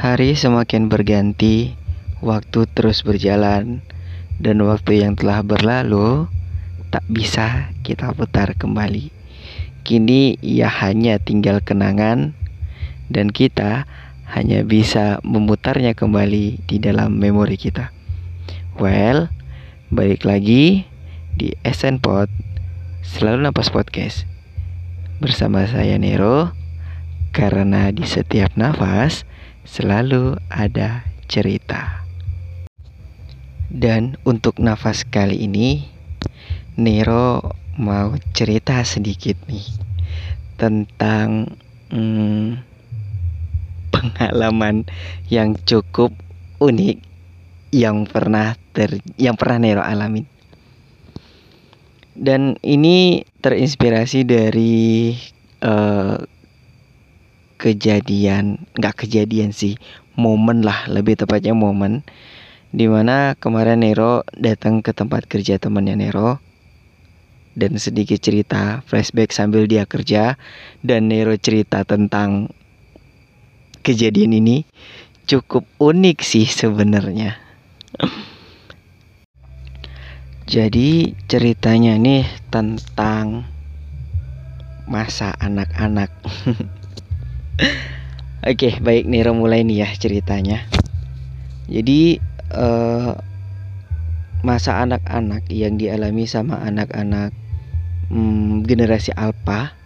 Hari semakin berganti, waktu terus berjalan, dan waktu yang telah berlalu tak bisa kita putar kembali. Kini ia hanya tinggal kenangan, dan kita hanya bisa memutarnya kembali di dalam memori kita. Well, balik lagi di SN Pod, selalu napas podcast bersama saya Nero, karena di setiap nafas selalu ada cerita. Dan untuk nafas kali ini, Nero mau cerita sedikit nih tentang hmm, pengalaman yang cukup unik yang pernah ter yang pernah Nero alamin. Dan ini terinspirasi dari uh, kejadian nggak kejadian sih momen lah lebih tepatnya momen di mana kemarin Nero datang ke tempat kerja temannya Nero dan sedikit cerita flashback sambil dia kerja dan Nero cerita tentang kejadian ini cukup unik sih sebenarnya. Jadi ceritanya nih tentang masa anak-anak. Oke, baik Nero mulai nih ya ceritanya. Jadi uh, masa anak-anak yang dialami sama anak-anak um, generasi alpha.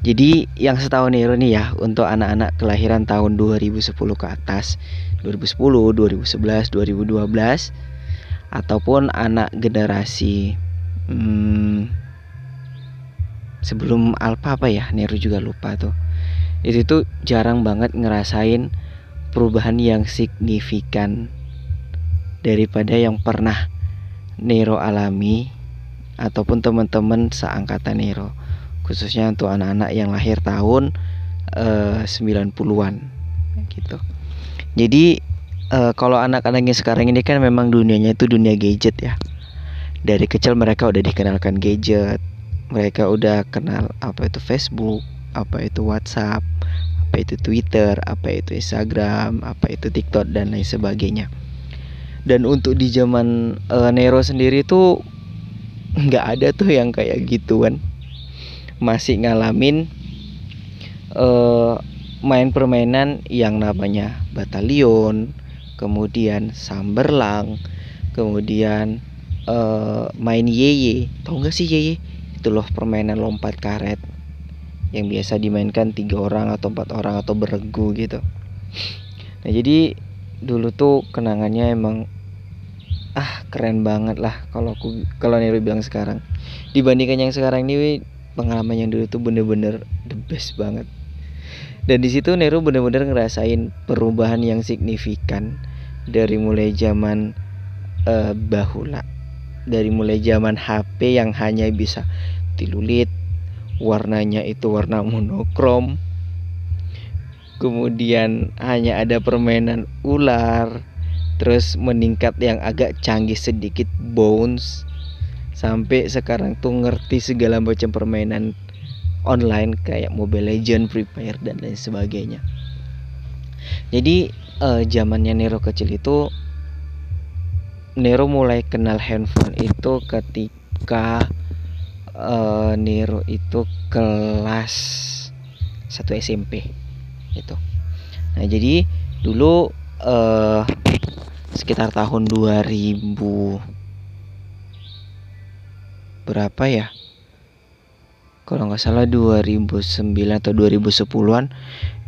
Jadi yang setahu Nero nih ya untuk anak-anak kelahiran tahun 2010 ke atas, 2010, 2011, 2012 ataupun anak generasi um, sebelum alpha apa ya Nero juga lupa tuh itu tuh jarang banget ngerasain perubahan yang signifikan daripada yang pernah Nero alami ataupun teman-teman seangkatan Nero khususnya untuk anak-anak yang lahir tahun uh, 90-an gitu. Jadi uh, kalau anak-anak yang sekarang ini kan memang dunianya itu dunia gadget ya. Dari kecil mereka udah dikenalkan gadget, mereka udah kenal apa itu Facebook, apa itu WhatsApp, apa itu Twitter, apa itu Instagram, apa itu TikTok dan lain sebagainya. Dan untuk di zaman uh, Nero sendiri tuh nggak ada tuh yang kayak gituan. Masih ngalamin uh, main permainan yang namanya batalion, kemudian samberlang, kemudian uh, main yeye. Tahu nggak sih yeye? Itu loh permainan lompat karet yang biasa dimainkan tiga orang atau empat orang atau beregu gitu. Nah jadi dulu tuh kenangannya emang ah keren banget lah kalau aku kalau Nero bilang sekarang. Dibandingkan yang sekarang ini pengalaman yang dulu tuh bener-bener the best banget. Dan di situ Nero bener-bener ngerasain perubahan yang signifikan dari mulai zaman uh, bahula. Dari mulai zaman HP yang hanya bisa tilulit warnanya itu warna monokrom kemudian hanya ada permainan ular terus meningkat yang agak canggih sedikit bounce sampai sekarang tuh ngerti segala macam permainan online kayak Mobile Legend, Free Fire dan lain sebagainya. Jadi uh, zamannya Nero kecil itu Nero mulai kenal handphone itu ketika uh, Nero itu kelas 1 SMP itu. Nah, jadi dulu uh, sekitar tahun 2000 berapa ya? Kalau nggak salah 2009 atau 2010-an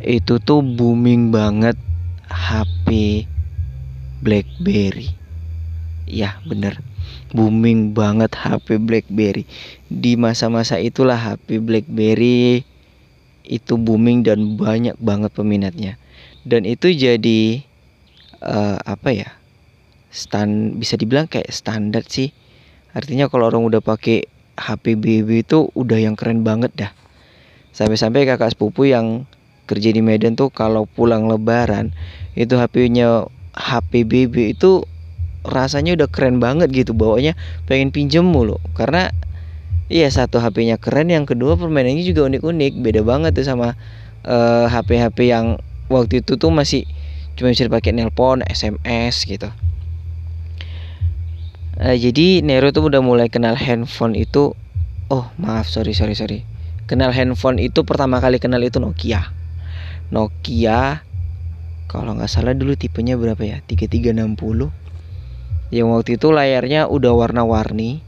itu tuh booming banget HP BlackBerry. Ya, bener booming banget HP BlackBerry. Di masa-masa itulah HP BlackBerry itu booming dan banyak banget peminatnya. Dan itu jadi uh, apa ya? Stand bisa dibilang kayak standar sih. Artinya kalau orang udah pakai HP BB itu udah yang keren banget dah. Sampai-sampai kakak sepupu yang kerja di Medan tuh kalau pulang lebaran itu HP-nya HP BB itu rasanya udah keren banget gitu bawanya pengen pinjem mulu. Karena iya satu HP-nya keren yang kedua permainannya juga unik-unik beda banget tuh sama uh, eh, HP-HP yang waktu itu tuh masih cuma bisa dipakai nelpon SMS gitu. Uh, jadi Nero tuh udah mulai kenal handphone itu oh maaf sorry sorry sorry. Kenal handphone itu pertama kali kenal itu Nokia. Nokia kalau nggak salah dulu tipenya berapa ya? 3360 yang waktu itu layarnya udah warna-warni.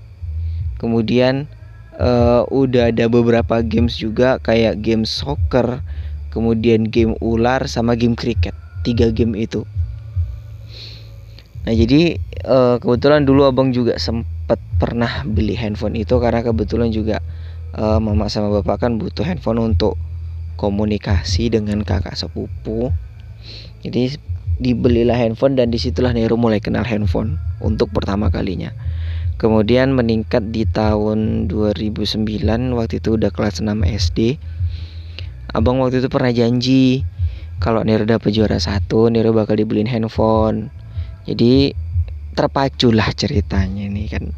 Kemudian uh, udah ada beberapa games juga kayak game soccer kemudian game ular sama game cricket. Tiga game itu. Nah jadi uh, kebetulan dulu abang juga sempat pernah beli handphone itu karena kebetulan juga uh, mama sama bapak kan butuh handphone untuk komunikasi dengan kakak sepupu. Jadi dibelilah handphone dan di situlah Nero mulai kenal handphone untuk pertama kalinya. Kemudian meningkat di tahun 2009 waktu itu udah kelas 6 SD abang waktu itu pernah janji kalau Nero dapat juara satu Nero bakal dibeliin handphone. Jadi terpaculah ceritanya ini kan.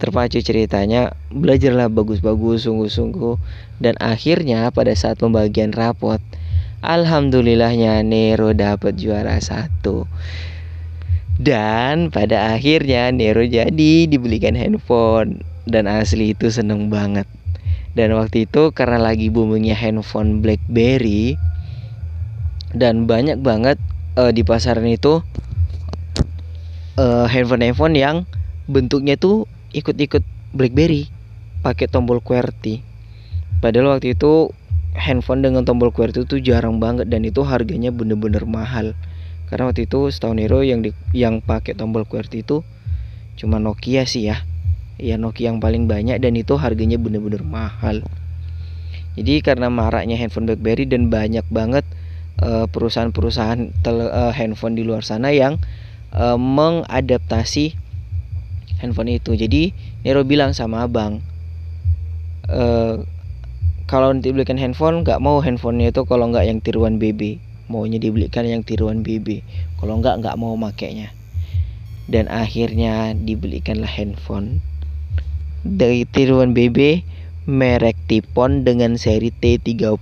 Terpacu ceritanya belajarlah bagus-bagus sungguh-sungguh. Dan akhirnya pada saat pembagian rapot Alhamdulillahnya Nero dapat juara satu dan pada akhirnya Nero jadi dibelikan handphone dan asli itu seneng banget. Dan waktu itu karena lagi boomingnya handphone BlackBerry dan banyak banget uh, di pasaran itu uh, handphone-handphone yang bentuknya tuh ikut-ikut BlackBerry pakai tombol QWERTY. Padahal waktu itu handphone dengan tombol QWERTY itu jarang banget dan itu harganya bener-bener mahal. Karena waktu itu setahun Hero yang di, yang pakai tombol QWERTY itu cuma Nokia sih ya. Ya Nokia yang paling banyak dan itu harganya bener-bener mahal. Jadi karena maraknya handphone BlackBerry dan banyak banget uh, perusahaan-perusahaan uh, handphone di luar sana yang uh, mengadaptasi handphone itu. Jadi Nero bilang sama abang uh, kalau nanti belikan handphone nggak mau handphonenya itu kalau nggak yang tiruan BB maunya dibelikan yang tiruan BB kalau enggak enggak mau makainya. Dan akhirnya dibelikanlah handphone dari tiruan BB merek Tipon dengan seri T30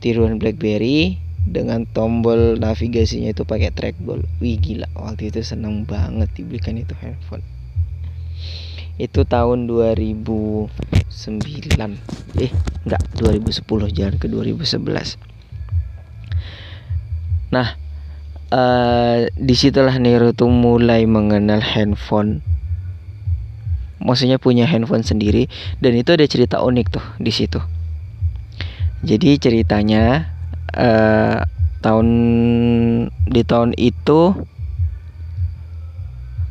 tiruan BlackBerry dengan tombol navigasinya itu pakai trackball. Wih gila waktu itu seneng banget dibelikan itu handphone itu tahun 2009 eh enggak 2010 jangan ke 2011 Nah, uh, di situlah Nero tuh mulai mengenal handphone. Maksudnya punya handphone sendiri dan itu ada cerita unik tuh di situ. Jadi ceritanya uh, tahun di tahun itu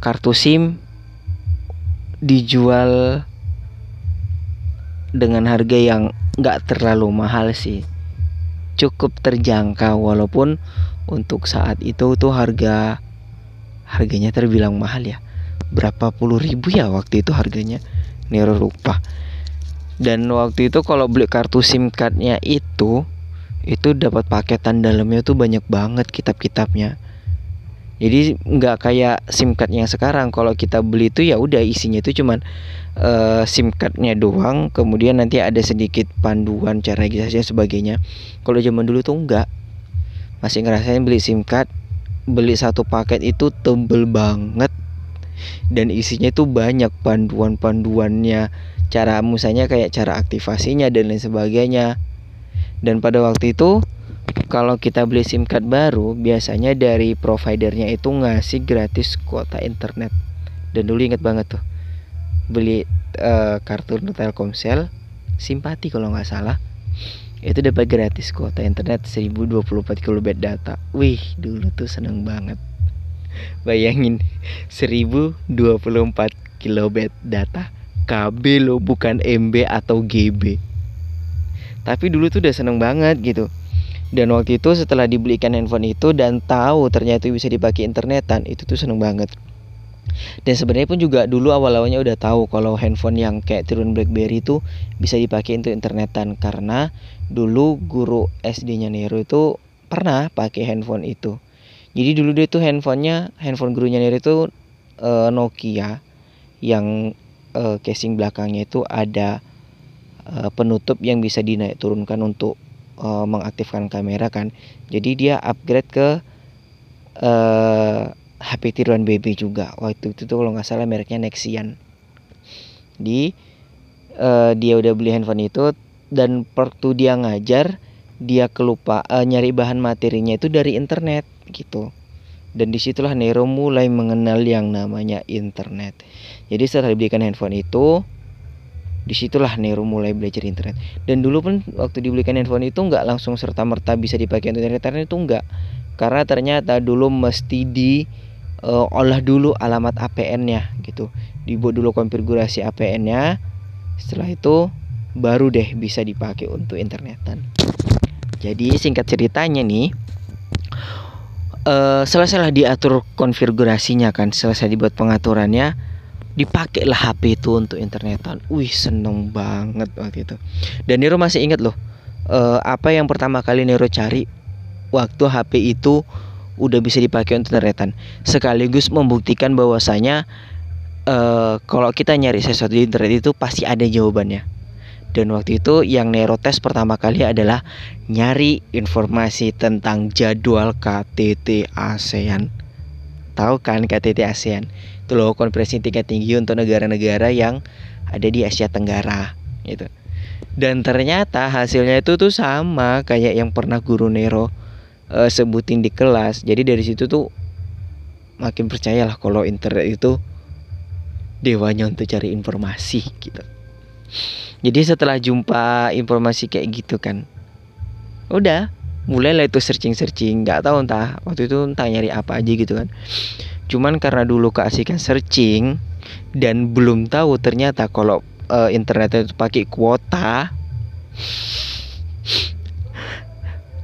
kartu SIM dijual dengan harga yang nggak terlalu mahal sih. Cukup terjangkau walaupun untuk saat itu tuh harga harganya terbilang mahal ya. Berapa puluh ribu ya waktu itu harganya? Nero lupa. Dan waktu itu kalau beli kartu SIM cardnya itu itu dapat paketan dalamnya tuh banyak banget kitab-kitabnya jadi nggak kayak SIM cardnya sekarang. Kalau kita beli itu ya udah isinya itu cuman uh, SIM cardnya doang. Kemudian nanti ada sedikit panduan cara registrasi sebagainya. Kalau zaman dulu tuh enggak masih ngerasain beli SIM card beli satu paket itu tebel banget. Dan isinya itu banyak panduan-panduannya. Cara misalnya kayak cara aktivasinya dan lain sebagainya. Dan pada waktu itu kalau kita beli SIM card baru biasanya dari providernya itu ngasih gratis kuota internet. Dan dulu inget banget tuh beli uh, kartu Telkomsel simpati kalau nggak salah itu dapat gratis kuota internet 1024 kilobit data. Wih dulu tuh seneng banget. Bayangin 1024 kilobit data KB lo bukan MB atau GB tapi dulu tuh udah seneng banget gitu dan waktu itu setelah dibelikan handphone itu dan tahu ternyata bisa dipakai internetan itu tuh seneng banget dan sebenarnya pun juga dulu awal-awalnya udah tahu kalau handphone yang kayak turun BlackBerry itu bisa dipakai untuk internetan karena dulu guru SD-nya Nero itu pernah pakai handphone itu. Jadi dulu dia tuh handphonenya handphone gurunya Nero itu uh, Nokia yang uh, casing belakangnya itu ada uh, penutup yang bisa dinaik turunkan untuk uh, mengaktifkan kamera kan. Jadi dia upgrade ke uh, HP tiruan BB juga. Waktu itu tuh kalau nggak salah mereknya Nexian. Di uh, dia udah beli handphone itu dan waktu dia ngajar dia kelupa uh, nyari bahan materinya itu dari internet gitu. Dan di situlah Nero mulai mengenal yang namanya internet. Jadi setelah dibelikan handphone itu di situlah Nero mulai belajar internet. Dan dulu pun waktu dibelikan handphone itu nggak langsung serta merta bisa dipakai untuk internet. Itu enggak karena ternyata dulu mesti di uh, olah dulu alamat APN-nya gitu. Dibuat dulu konfigurasi APN-nya setelah itu baru deh bisa dipakai untuk internetan. Jadi singkat ceritanya nih uh, selesailah diatur konfigurasinya kan. Selesai dibuat pengaturannya dipakailah HP itu untuk internetan wih seneng banget waktu itu dan Nero masih ingat loh uh, apa yang pertama kali Nero cari waktu HP itu udah bisa dipakai untuk internetan sekaligus membuktikan bahwasanya uh, kalau kita nyari sesuatu di internet itu pasti ada jawabannya dan waktu itu yang Nero tes pertama kali adalah nyari informasi tentang jadwal KTT ASEAN. Tahu kan KTT ASEAN? Itu loh konferensi tingkat tinggi untuk negara-negara yang ada di Asia Tenggara gitu. Dan ternyata hasilnya itu tuh sama kayak yang pernah guru Nero uh, sebutin di kelas. Jadi dari situ tuh makin percayalah kalau internet itu dewanya untuk cari informasi gitu jadi setelah jumpa informasi kayak gitu kan udah mulailah itu searching searching nggak tahu entah waktu itu entah nyari apa aja gitu kan cuman karena dulu keasikan searching dan belum tahu ternyata kalau uh, internet itu pakai kuota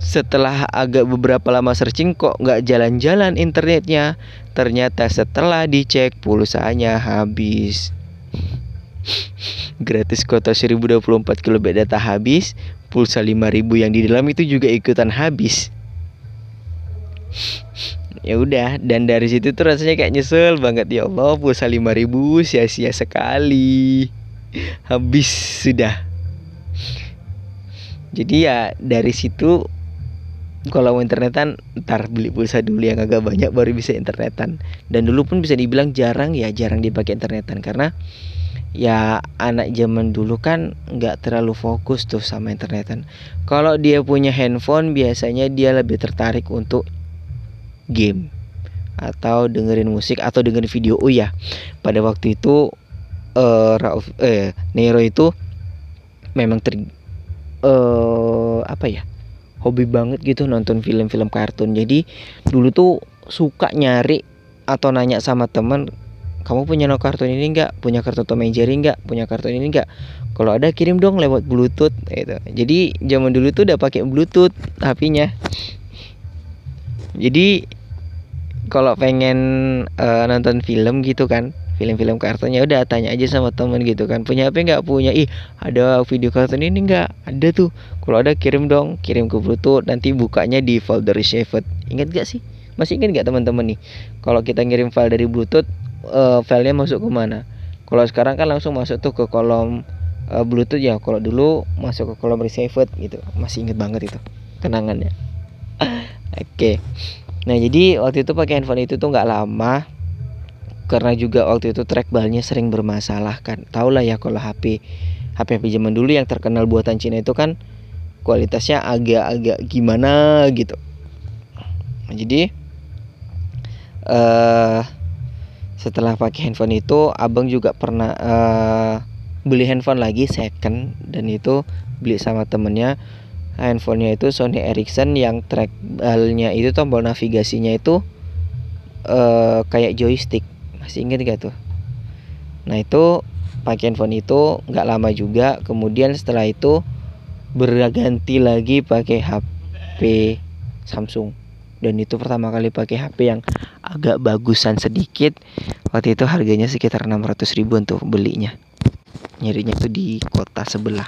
setelah agak beberapa lama searching kok nggak jalan-jalan internetnya ternyata setelah dicek pulsanya habis gratis kuota 1024 KB data habis, pulsa 5000 yang di dalam itu juga ikutan habis. Ya udah, dan dari situ tuh rasanya kayak nyesel banget ya Allah, pulsa 5000 sia-sia sekali. Habis sudah. Jadi ya dari situ kalau mau internetan ntar beli pulsa dulu yang agak banyak baru bisa internetan dan dulu pun bisa dibilang jarang ya jarang dipakai internetan karena ya anak zaman dulu kan nggak terlalu fokus tuh sama internetan. Kalau dia punya handphone biasanya dia lebih tertarik untuk game atau dengerin musik atau dengerin video. Oh ya, pada waktu itu uh, Rauf eh Nero itu memang ter uh, apa ya? hobi banget gitu nonton film-film kartun. Jadi dulu tuh suka nyari atau nanya sama teman kamu punya no kartun ini enggak punya kartu Tom and Jerry enggak punya kartun ini enggak kalau ada kirim dong lewat bluetooth gitu jadi zaman dulu tuh udah pakai bluetooth HP-nya jadi kalau pengen uh, nonton film gitu kan film-film kartunnya udah tanya aja sama temen gitu kan punya HP nggak? Punya. Ih ada video kartun ini nggak? Ada tuh. Kalau ada kirim dong kirim ke bluetooth nanti bukanya di folder saved ingat gak sih? Masih ingat gak teman-teman nih? Kalau kita ngirim file dari bluetooth uh, filenya masuk ke mana? Kalau sekarang kan langsung masuk tuh ke kolom uh, bluetooth ya. Kalau dulu masuk ke kolom received gitu. Masih inget banget itu kenangannya. Oke. okay. Nah jadi waktu itu pakai handphone itu tuh nggak lama karena juga waktu itu trackballnya sering bermasalah kan. Tau lah ya kalau HP HP HP zaman dulu yang terkenal buatan Cina itu kan kualitasnya agak-agak gimana gitu. Nah, jadi uh, setelah pakai handphone itu abang juga pernah uh, beli handphone lagi second dan itu beli sama temennya handphonenya itu Sony Ericsson yang trackballnya itu tombol navigasinya itu uh, kayak joystick. Masih inget gak tuh? Nah itu pakai handphone itu nggak lama juga kemudian setelah itu berganti lagi pakai HP Samsung. Dan itu pertama kali pakai HP yang agak bagusan sedikit. Waktu itu harganya sekitar 600 ribu untuk belinya. Nyarinya tuh di kota sebelah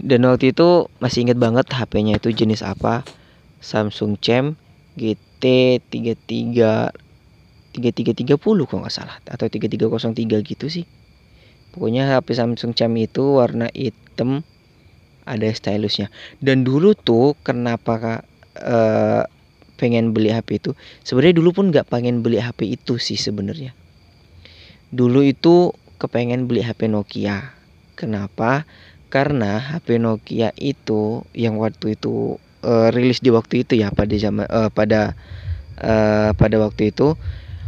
dan waktu itu masih inget banget HP-nya itu jenis apa. Samsung Chem GT33 3330 kalau nggak salah. Atau 3303 gitu sih. Pokoknya HP Samsung Chem itu warna hitam ada stylusnya. Dan dulu tuh kenapa uh, pengen beli HP itu? Sebenarnya dulu pun nggak pengen beli HP itu sih sebenarnya. Dulu itu kepengen beli HP Nokia. Kenapa karena HP Nokia itu yang waktu itu uh, rilis di waktu itu ya pada zaman uh, pada uh, pada waktu itu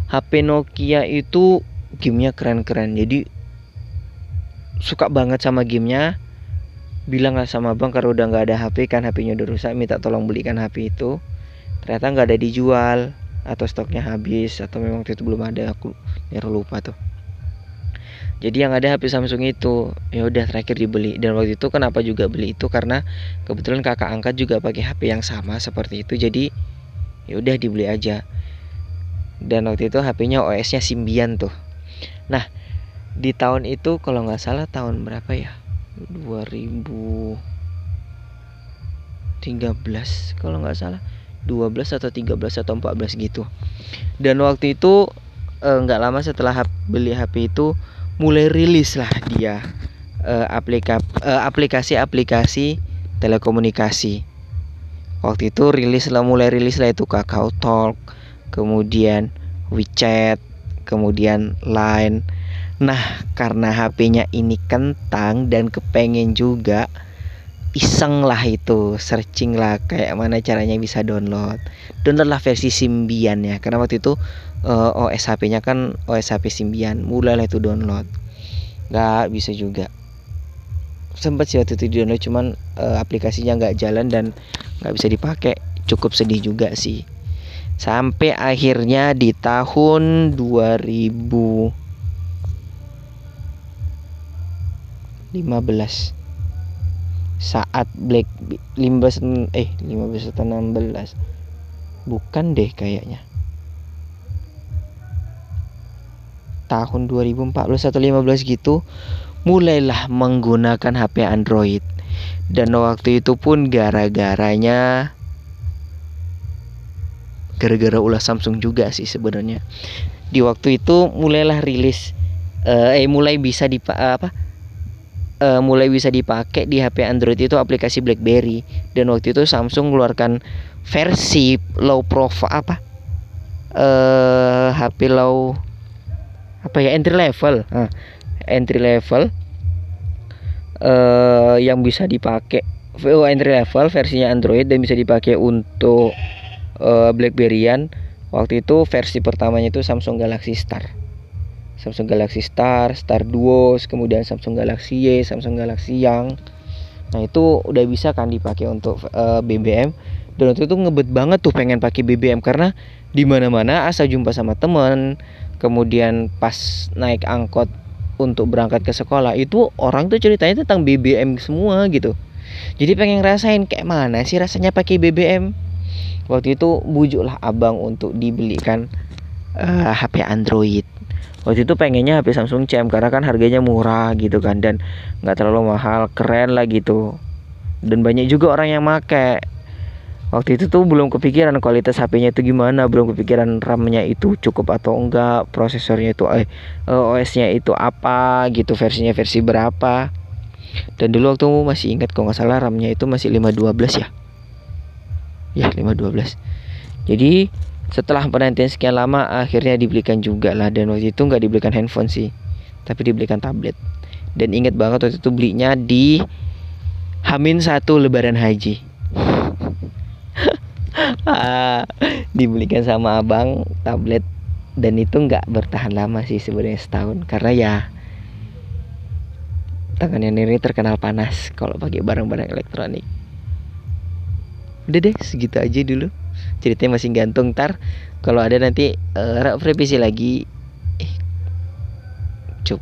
HP Nokia itu gamenya keren-keren. Jadi suka banget sama gamenya. Bilang lah sama bang kalau udah nggak ada HP kan HP-nya udah rusak minta tolong belikan HP itu. Ternyata nggak ada dijual atau stoknya habis atau memang itu belum ada aku ya lupa tuh jadi yang ada HP Samsung itu ya udah terakhir dibeli. Dan waktu itu kenapa juga beli itu? Karena kebetulan kakak angkat juga pakai HP yang sama seperti itu. Jadi ya udah dibeli aja. Dan waktu itu HP-nya OS-nya Symbian tuh. Nah di tahun itu kalau nggak salah tahun berapa ya? 2013 kalau nggak salah. 12 atau 13 atau 14 gitu. Dan waktu itu eh, nggak eh, lama setelah beli HP itu mulai rilis lah dia eh, aplika, eh, aplikasi-aplikasi telekomunikasi. Waktu itu rilis lah mulai rilis lah itu Kakao Talk kemudian WeChat kemudian Line. Nah karena HP-nya ini kentang dan kepengen juga iseng lah itu searching lah kayak mana caranya bisa download. Download lah versi Symbian ya karena waktu itu uh, eh, OS HP-nya kan OS HP Symbian mulailah itu download. Nggak bisa juga. Sempat sih waktu itu download cuman uh, aplikasinya nggak jalan dan nggak bisa dipakai. Cukup sedih juga sih. Sampai akhirnya di tahun 2015 saat Black 15 eh 15 atau 16 bukan deh kayaknya tahun 2014 atau 15 gitu mulailah menggunakan HP Android. Dan waktu itu pun gara-garanya gara-gara ulah Samsung juga sih sebenarnya. Di waktu itu mulailah rilis uh, eh mulai bisa di uh, apa uh, mulai bisa dipakai di HP Android itu aplikasi BlackBerry. Dan waktu itu Samsung mengeluarkan versi low profile apa uh, eh, HP low apa ya entry level uh, entry level uh, yang bisa dipakai oh, entry level versinya Android dan bisa dipakai untuk uh, BlackBerryan waktu itu versi pertamanya itu Samsung Galaxy Star Samsung Galaxy Star, Star Duo, kemudian Samsung Galaxy Y, Samsung Galaxy Young. Nah itu udah bisa kan dipakai untuk uh, eh, BBM. Dan waktu itu ngebet banget tuh pengen pakai BBM karena di mana-mana asal jumpa sama temen, kemudian pas naik angkot untuk berangkat ke sekolah itu orang tuh ceritanya tentang BBM semua gitu. Jadi pengen ngerasain kayak mana sih rasanya pakai BBM. Waktu itu bujuklah abang untuk dibelikan uh, eh, HP Android waktu itu pengennya HP Samsung CM karena kan harganya murah gitu kan dan nggak terlalu mahal keren lah gitu dan banyak juga orang yang make waktu itu tuh belum kepikiran kualitas HP-nya itu gimana belum kepikiran RAM-nya itu cukup atau enggak prosesornya itu eh, eh OS-nya itu apa gitu versinya versi berapa. Dan dulu waktu masih ingat kalau nggak salah RAM-nya itu masih 512 ya? Ya 512 jadi setelah penantian sekian lama akhirnya dibelikan juga lah. Dan waktu itu nggak dibelikan handphone sih tapi dibelikan tablet. Dan inget banget waktu itu belinya di Hamin satu Lebaran Haji ah, dibelikan sama abang tablet. Dan itu nggak bertahan lama sih sebenarnya setahun. Karena ya tangannya ini terkenal panas kalau pakai barang-barang elektronik. Udah deh segitu aja dulu. Ceritanya masih gantung. Tar kalau ada nanti uh, revisi lagi. Eh cuk